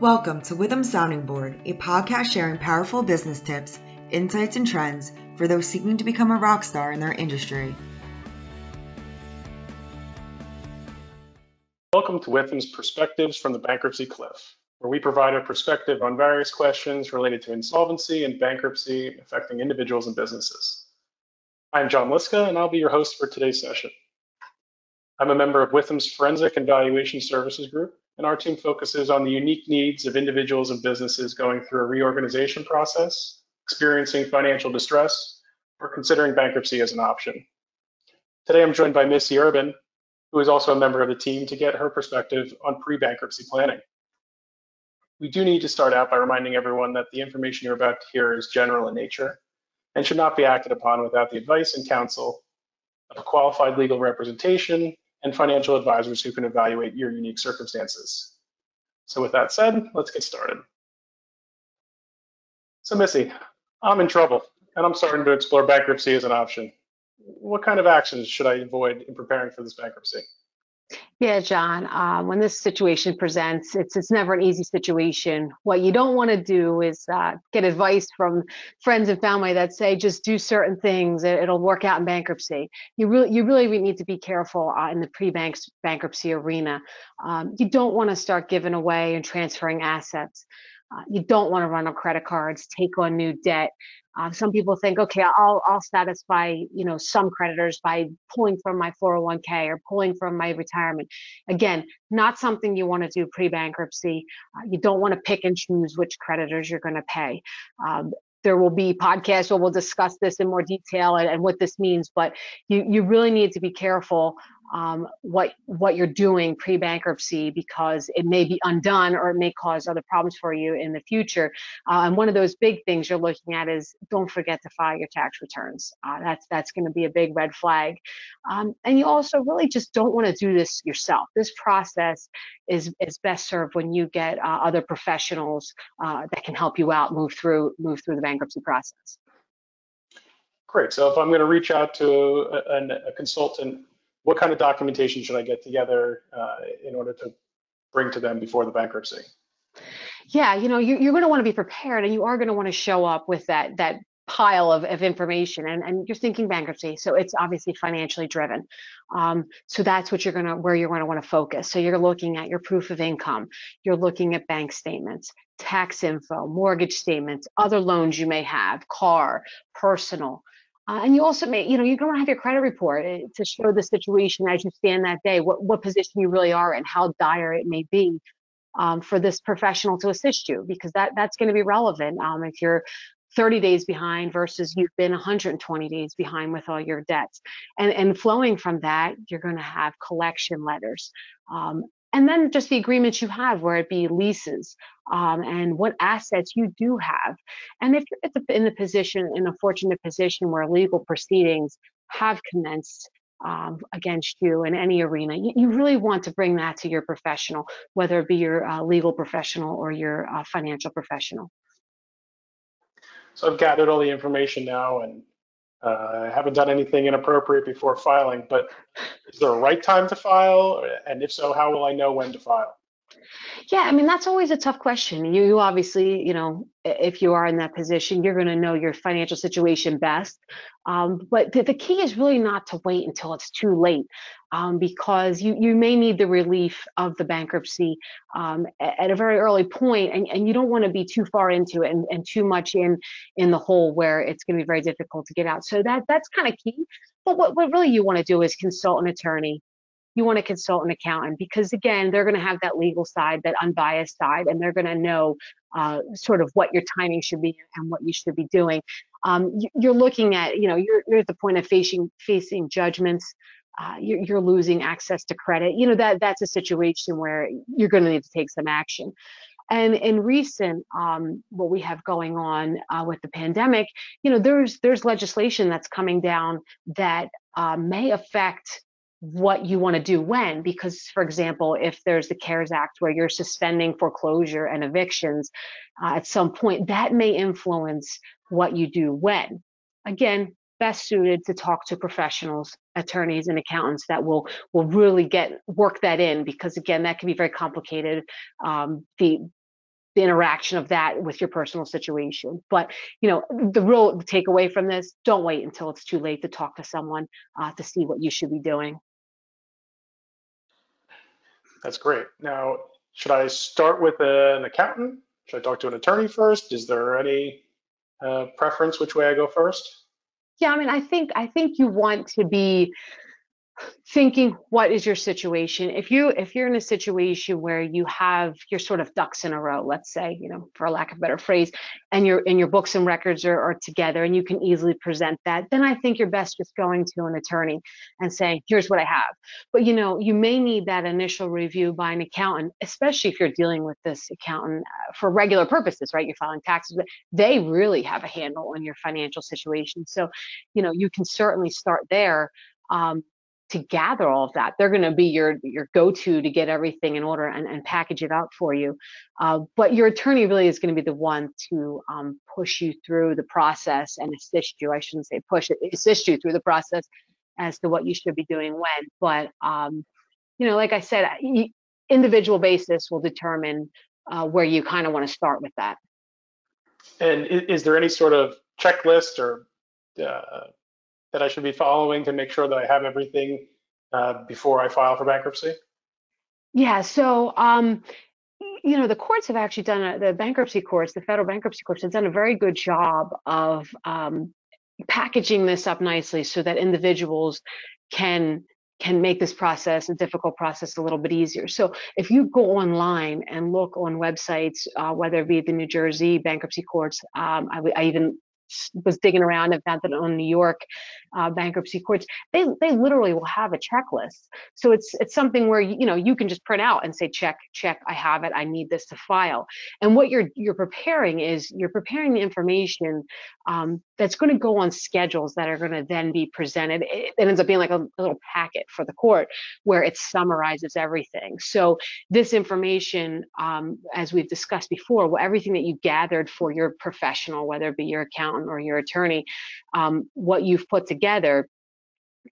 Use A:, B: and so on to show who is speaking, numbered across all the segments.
A: Welcome to Withum Sounding Board, a podcast sharing powerful business tips, insights, and trends for those seeking to become a rock star in their industry.
B: Welcome to Withum's Perspectives from the Bankruptcy Cliff, where we provide a perspective on various questions related to insolvency and bankruptcy affecting individuals and businesses. I'm John Liska, and I'll be your host for today's session. I'm a member of Withum's Forensic and Valuation Services Group, and our team focuses on the unique needs of individuals and businesses going through a reorganization process, experiencing financial distress, or considering bankruptcy as an option. Today, I'm joined by Missy Urban, who is also a member of the team, to get her perspective on pre-bankruptcy planning. We do need to start out by reminding everyone that the information you're about to hear is general in nature and should not be acted upon without the advice and counsel of a qualified legal representation and financial advisors who can evaluate your unique circumstances. So with that said, let's get started. So Missy, I'm in trouble and I'm starting to explore bankruptcy as an option. What kind of actions should I avoid in preparing for this bankruptcy?
C: Yeah, John, um, when this situation presents, it's it's never an easy situation. What you don't want to do is uh, get advice from friends and family that say just do certain things, it'll work out in bankruptcy. You really you really need to be careful uh, in the pre-banks bankruptcy arena. Um, you don't want to start giving away and transferring assets. Uh, you don't want to run on credit cards, take on new debt. Uh, some people think, okay, I'll I'll satisfy you know some creditors by pulling from my 401k or pulling from my retirement. Again, not something you want to do pre-bankruptcy. Uh, you don't want to pick and choose which creditors you're going to pay. Um, there will be podcasts where we'll discuss this in more detail and, and what this means, but you you really need to be careful um, what what you're doing pre-bankruptcy because it may be undone or it may cause other problems for you in the future. Uh, and one of those big things you're looking at is don't forget to file your tax returns. Uh, that's that's going to be a big red flag. Um, and you also really just don't want to do this yourself. This process is is best served when you get uh, other professionals uh, that can help you out move through move through the bankruptcy process.
B: Great. So if I'm going to reach out to a, a consultant what kind of documentation should I get together uh, in order to bring to them before the bankruptcy?
C: Yeah, you know, you, you're going to want to be prepared, and you are going to want to show up with that that pile of, of information and, and you're thinking bankruptcy so it's obviously financially driven um, so that's what you're going to where you're going to want to focus so you're looking at your proof of income you're looking at bank statements tax info mortgage statements other loans you may have car personal uh, and you also may, you know, you're going to have your credit report eh, to show the situation as you stand that day, what, what position you really are and how dire it may be um, for this professional to assist you, because that that's going to be relevant. Um, if you're 30 days behind versus you've been 120 days behind with all your debts, and and flowing from that, you're going to have collection letters. Um, and then just the agreements you have, where it be leases um, and what assets you do have. And if you're in the position, in a fortunate position where legal proceedings have commenced um, against you in any arena, you, you, really want to bring that to your professional, whether it be your uh, legal professional or your uh, financial professional.
B: So I've gathered all the information now and uh, I haven't done anything inappropriate before filing, but is there a right time to file? And if so, how will I know when to file?
C: Yeah, I mean, that's always a tough question. You, you obviously, you know, if you are in that position, you're going to know your financial situation best. Um, but the, the, key is really not to wait until it's too late um, because you, you may need the relief of the bankruptcy um, at a very early point and, and you don't want to be too far into it and, and too much in in the hole where it's going to be very difficult to get out. So that that's kind of key. But what, what really you want to do is consult an attorney you want to consult an accountant because again they're going to have that legal side that unbiased side and they're going to know uh, sort of what your timing should be and what you should be doing. Um, you're looking at you know you're, you're at the point of facing facing judgments. Uh, you're, you're, losing access to credit. You know that that's a situation where you're going to need to take some action. And in recent um, what we have going on uh, with the pandemic you know there's there's legislation that's coming down that uh, may affect what you want to do when because for example if there's the cares act where you're suspending foreclosure and evictions uh, at some point that may influence what you do when again best suited to talk to professionals attorneys and accountants that will will really get work that in because again that can be very complicated um, the the interaction of that with your personal situation. But you know, the real takeaway from this: don't wait until it's too late to talk to someone uh, to see what you should be doing.
B: That's great. Now, should I start with an accountant? Should I talk to an attorney first? Is there any uh, preference which way I go first?
C: Yeah, I mean, I think I think you want to be thinking what is your situation? If you if you're in a situation where you have your sort of ducks in a row let's say you know for a lack of a better phrase and your and your books and records are, are together and you can easily present that then i think you're best just going to an attorney and saying here's what i have. But you know you may need that initial review by an accountant especially if you're dealing with this accountant uh, for regular purposes right? You're filing taxes but they really have a handle on your financial situation. So you know you can certainly start there um, to gather all of that. They're going to be your your go-to to get everything in order and, and package it out for you. Uh, but your attorney really is going to be the one to um, push you through the process and assist you. I shouldn't say push assist you through the process as to what you should be doing when. But um, you know, like I said, individual basis will determine uh, where you kind of want to start with that.
B: And is there any sort of checklist or uh, that I should be following to make sure that I have everything uh, before I file for bankruptcy?
C: Yeah, so um, you know the courts have actually done a, the bankruptcy courts, the federal bankruptcy courts have done a very good job of um, packaging this up nicely so that individuals can can make this process a difficult process a little bit easier. So if you go online and look on websites, uh, whether it be the New Jersey bankruptcy courts, um, I, I, even was digging around and found that on New York uh, bankruptcy courts, they they literally will have a checklist. So it's it's something where you, know you can just print out and say check check I have it I need this to file. And what you're you're preparing is you're preparing the information um, that's going to go on schedules that are going to then be presented. It, it ends up being like a, a, little packet for the court where it summarizes everything. So this information, um, as we've discussed before, well, everything that you gathered for your professional, whether it be your accountant or your attorney, um, what you've put together,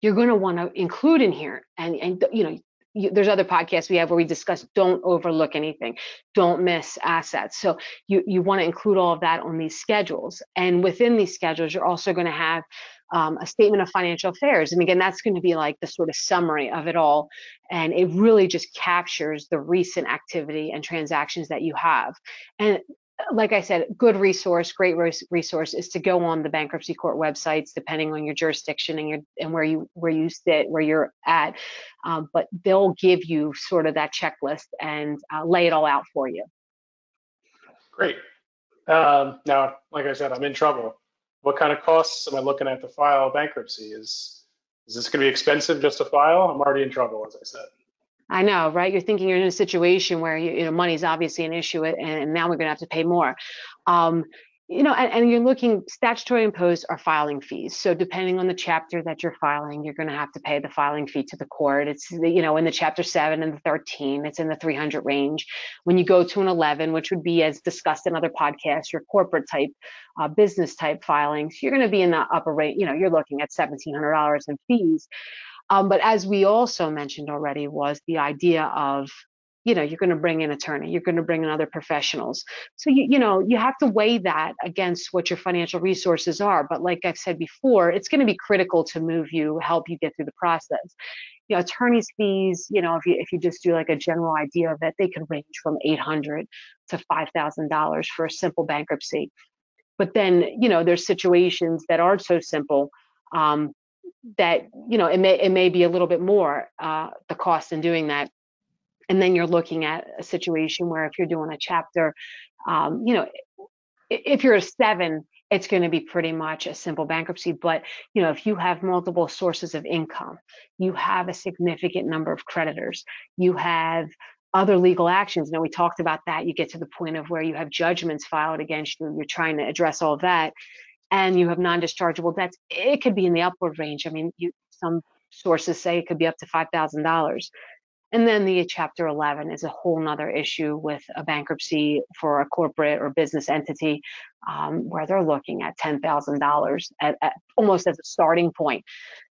C: you're going to want to include in here. And, and you know, you, there's other podcasts we have where we discuss don't overlook anything, don't miss assets. So you you want to include all of that on these schedules, and within these schedules, you're also going to have um, a statement of financial affairs, and again, that's going to be like the sort of summary of it all, and it really just captures the recent activity and transactions that you have. And like I said, good resource, great resource is to go on the bankruptcy court websites, depending on your jurisdiction and your and where you where you sit, where you're at. Um, but they'll give you sort of that checklist and uh, lay it all out for you.
B: Great. Um, now, like I said, I'm in trouble. What kind of costs am I looking at to file bankruptcy? Is is this going to be expensive just to file? I'm already in trouble, as I said.
C: I know, right? You're thinking you're in a situation where you, you know money's obviously an issue, and now we're going to have to pay more. Um, you know, and, and, you're looking statutory imposed are filing fees. So depending on the chapter that you're filing, you're going to have to pay the filing fee to the court. It's you know in the chapter seven and the 13, it's in the 300 range. When you go to an 11, which would be as discussed in other podcasts, your corporate type, uh, business type filings, you're going to be in the upper rate. You know, you're looking at $1,700 in fees. Um, but as we also mentioned already, was the idea of you know you're going to bring an attorney you're going to bring in other professionals. So you you know you have to weigh that against what your financial resources are. But like i've said before it's going to be critical to move you help you get through the process. You know attorneys fees you know if you if you just do like a general idea of it they can range from 800 to $5000 for a simple bankruptcy. But then you know there's situations that aren't so simple um, that you know it may it may be a little bit more uh, the cost in doing that. And then you're looking at a situation where if you're doing a chapter um, you know if you're a seven it's going to be pretty much a simple bankruptcy. But you know if you have multiple sources of income you have a significant number of creditors you have other legal actions. Now we talked about that. You get to the point of where you have judgments filed against you. You're trying to address all that and you have non-dischargeable debts, it could be in the upward range. I mean, you, some sources say it could be up to $5,000. And then the chapter 11 is a whole nother issue with a bankruptcy for a corporate or business entity um, where they're looking at $10,000 at, at almost as a starting point.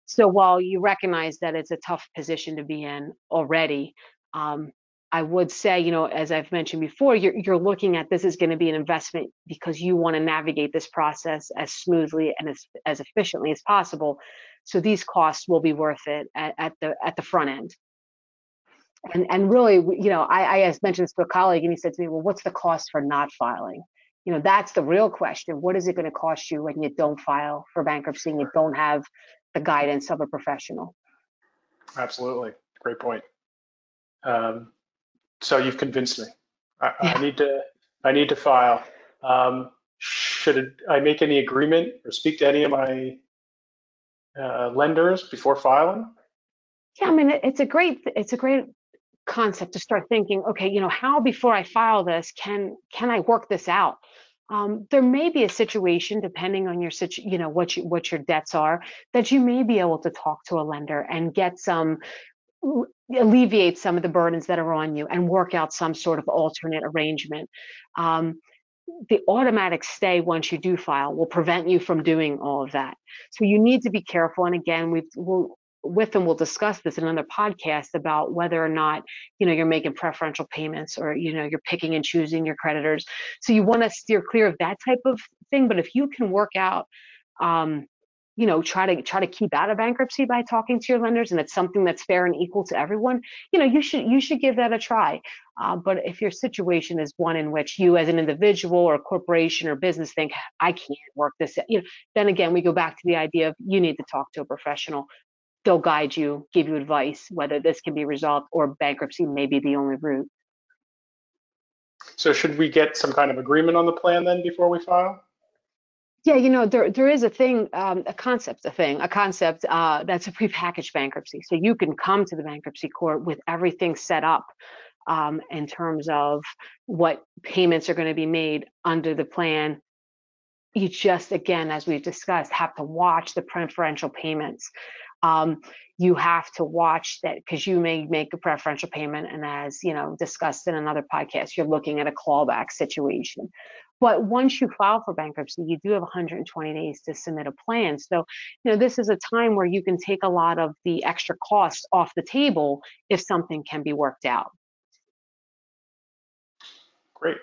C: So while you recognize that it's a tough position to be in already, um, I would say, you know, as I've mentioned before, you're, you're looking at this is going to be an investment because you want to navigate this process as smoothly and as, as efficiently as possible. So these costs will be worth it at, at the at the front end. And and really, you know, I, I mentioned this to a colleague, and he said to me, "Well, what's the cost for not filing?" You know, that's the real question. What is it going to cost you when you don't file for bankruptcy and you don't have the guidance of a professional?
B: Absolutely, great point. Um, so you've convinced me. I, yeah. I, need to I need to file. Um, should I make any agreement or speak to any of my uh, lenders before filing?
C: Yeah, I mean it's a great it's a great concept to start thinking. Okay, you know, how before I file this can can I work this out? Um, there may be a situation, depending on your situ, you know, what you, what your debts are, that you may be able to talk to a lender and get some alleviate some of the burdens that are on you and work out some sort of alternate arrangement. Um, the automatic stay once you do file will prevent you from doing all of that. So you need to be careful. And again, we've, we'll, Withum, we'll discuss this in another podcast about whether or not, you know, you're making preferential payments or, you know, you're picking and choosing your creditors. So you want to steer clear of that type of thing. But if you can work out, um, you know try to try to keep out of bankruptcy by talking to your lenders and it's something that's fair and equal to everyone you know you should you should give that a try. Uh, but if your situation is one in which you as an individual or corporation or business think i can't work this you know then again we go back to the idea of you need to talk to a professional. They'll guide you give you advice whether this can be resolved or bankruptcy may be the only route.
B: So should we get some kind of agreement on the plan then before we file
C: yeah, you know, there there is a thing, um, a concept, a thing, a concept uh, that's a prepackaged bankruptcy. So you can come to the bankruptcy court with everything set up um, in terms of what payments are going to be made under the plan. You just, again, as we've discussed, have to watch the preferential payments. Um, you have to watch that because you may make a preferential payment, and as you know, discussed in another podcast, you're looking at a clawback situation. But once you file for bankruptcy, you do have 120 days to submit a plan. So, you know, this is a time where you can take a lot of the extra costs off the table if something can be worked out.
B: Great.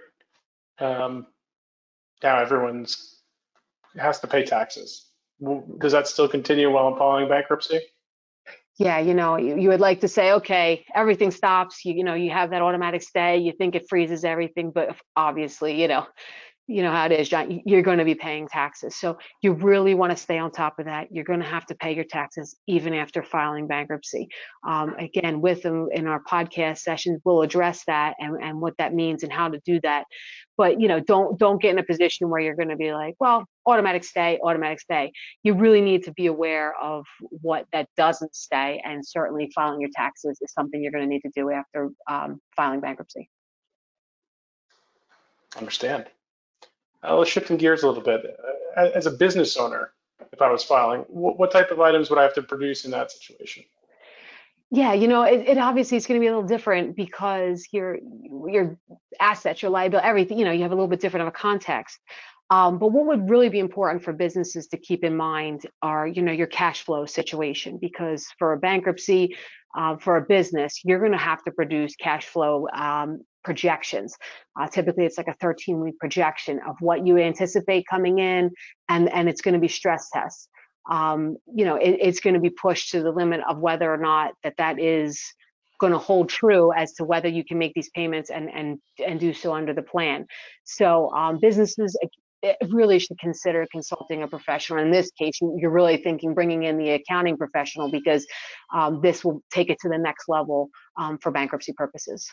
B: Um, now everyone's has to pay taxes. Does that still continue while I'm filing bankruptcy?
C: Yeah, you know, you, you, would like to say, okay, everything stops. You, you know, you have that automatic stay. You think it freezes everything, but obviously, you know, you know how it is, John. You're going to be paying taxes, so you really want to stay on top of that. You're going to have to pay your taxes even after filing bankruptcy. Um, again, Withum in our podcast sessions, we'll address that and, and what that means and how to do that. But you know, don't don't get in a position where you're going to be like, well, automatic stay, automatic stay. You really need to be aware of what that doesn't stay, and certainly filing your taxes is something you're going to need to do after um, filing bankruptcy.
B: Understand. Uh, let's shift in gears a little bit. As a business owner, if I was filing, what, what, type of items would I have to produce in that situation?
C: Yeah, you know, it, it obviously is going to be a little different because your your assets, your liability, everything, you know, you have a little bit different of a context. Um, but what would really be important for businesses to keep in mind are, you know, your cash flow situation, because for a bankruptcy, uh, for a business, you're going to have to produce cash flow um, projections. Uh, typically, it's like a 13 week projection of what you anticipate coming in, and, and it's going to be stress tests. Um, you know, it, it's going to be pushed to the limit of whether or not that that is going to hold true as to whether you can make these payments and and and do so under the plan. So um, businesses really should consider consulting a professional. In this case, you're really thinking bringing in the accounting professional because um, this will take it to the next level um, for bankruptcy purposes.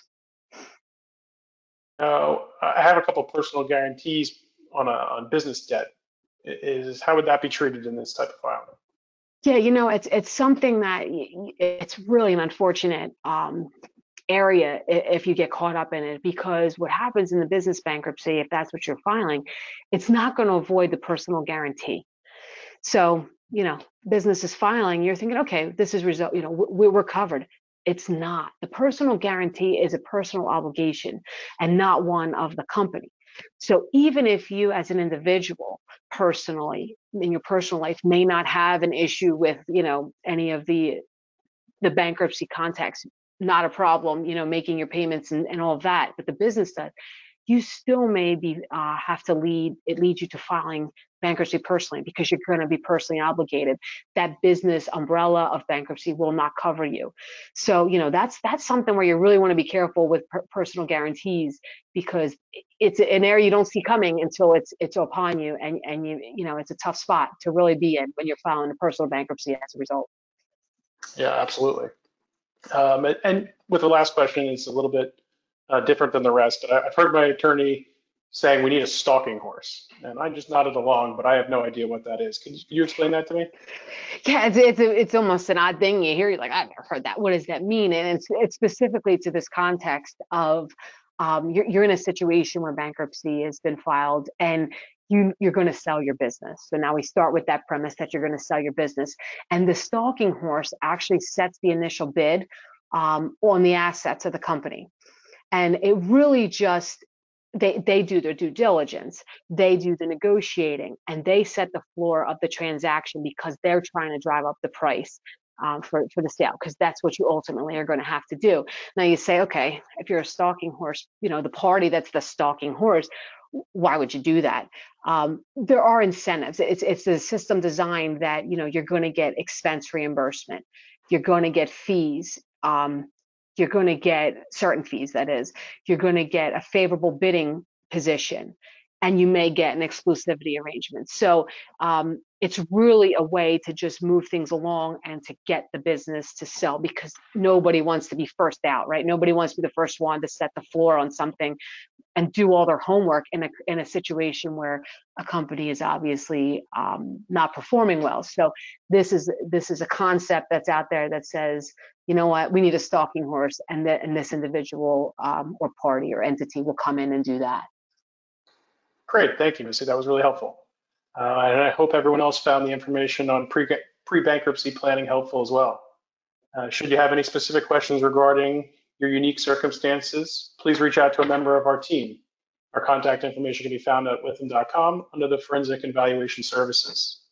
B: Now, I have a couple personal guarantees on a on business debt. Is how would that be treated in this type of filing?
C: Yeah, you know, it's it's something that it's really an unfortunate um, area if you get caught up in it because what happens in the business bankruptcy, if that's what you're filing, it's not going to avoid the personal guarantee. So, you know, business is filing, you're thinking, okay, this is result, you know, we're covered. It's not. The personal guarantee is a personal obligation and not one of the company. So even if you as an individual personally in your personal life may not have an issue with, you know, any of the the bankruptcy context, not a problem, you know, making your payments and, and all of that, but the business does, you still may be uh, have to lead it leads you to filing bankruptcy personally because you're going to be personally obligated. That business umbrella of bankruptcy will not cover you. So you know that's that's something where you really want to be careful with per- personal guarantees because it's an area you don't see coming until it's it's upon you and and you you know it's a tough spot to really be in when you're filing a personal bankruptcy as a result.
B: Yeah absolutely. Um, and with the last question it's a little bit uh, different than the rest. But I, have heard my attorney saying we need a stalking horse, and I just nodded along, but I have no idea what that is. Can you, explain that to me?
C: Yeah, it's it's, a, it's almost an odd thing. You hear, you're like, I've never heard that. What does that mean? And it's it's specifically to this context of um, you're you're in a situation where bankruptcy has been filed and you, you're going to sell your business. So now we start with that premise that you're going to sell your business. And the stalking horse actually sets the initial bid um, on the assets of the company and it really just they they do their due diligence they do the negotiating and they set the floor of the transaction because they're trying to drive up the price um, for, for the sale because that's what you ultimately are going to have to do. Now you say okay if you're a stalking horse you know the party that's the stalking horse why would you do that? Um, there are incentives. It's it's a system designed that you know you're going to get expense reimbursement. You're going to get fees um, you're going to get certain fees, that is, you're going to get a favorable bidding position and you may get an exclusivity arrangement. So um, it's really a way to just move things along and to get the business to sell because nobody wants to be first out, right? Nobody wants to be the first one to set the floor on something and do all their homework in a in a situation where a company is obviously um, not performing well. So this is this is a concept that's out there that says, you know what, we need a stalking horse, and that and this individual um, or party or entity will come in and do that.
B: Great, thank you, Missy. That was really helpful. Uh, and I hope everyone else found the information on pre, pre-bankruptcy planning helpful as well. Uh, should you have any specific questions regarding your unique circumstances, please reach out to a member of our team. Our contact information can be found at withum.com under the Forensic and Valuation Services.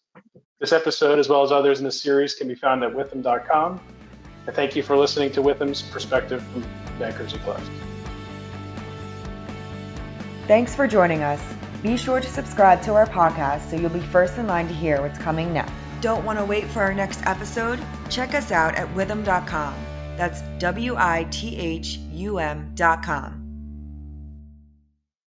B: This episode, as well as others in the series, can be found at withum.com. And thank you for listening to Withum's Perspective from Bankruptcy Cliff.
A: Thanks for joining us. Be sure to subscribe to our podcast so you'll be first in line to hear what's coming next. Don't want to wait for our next episode? Check us out at withum.com. That's W I T H U M.com.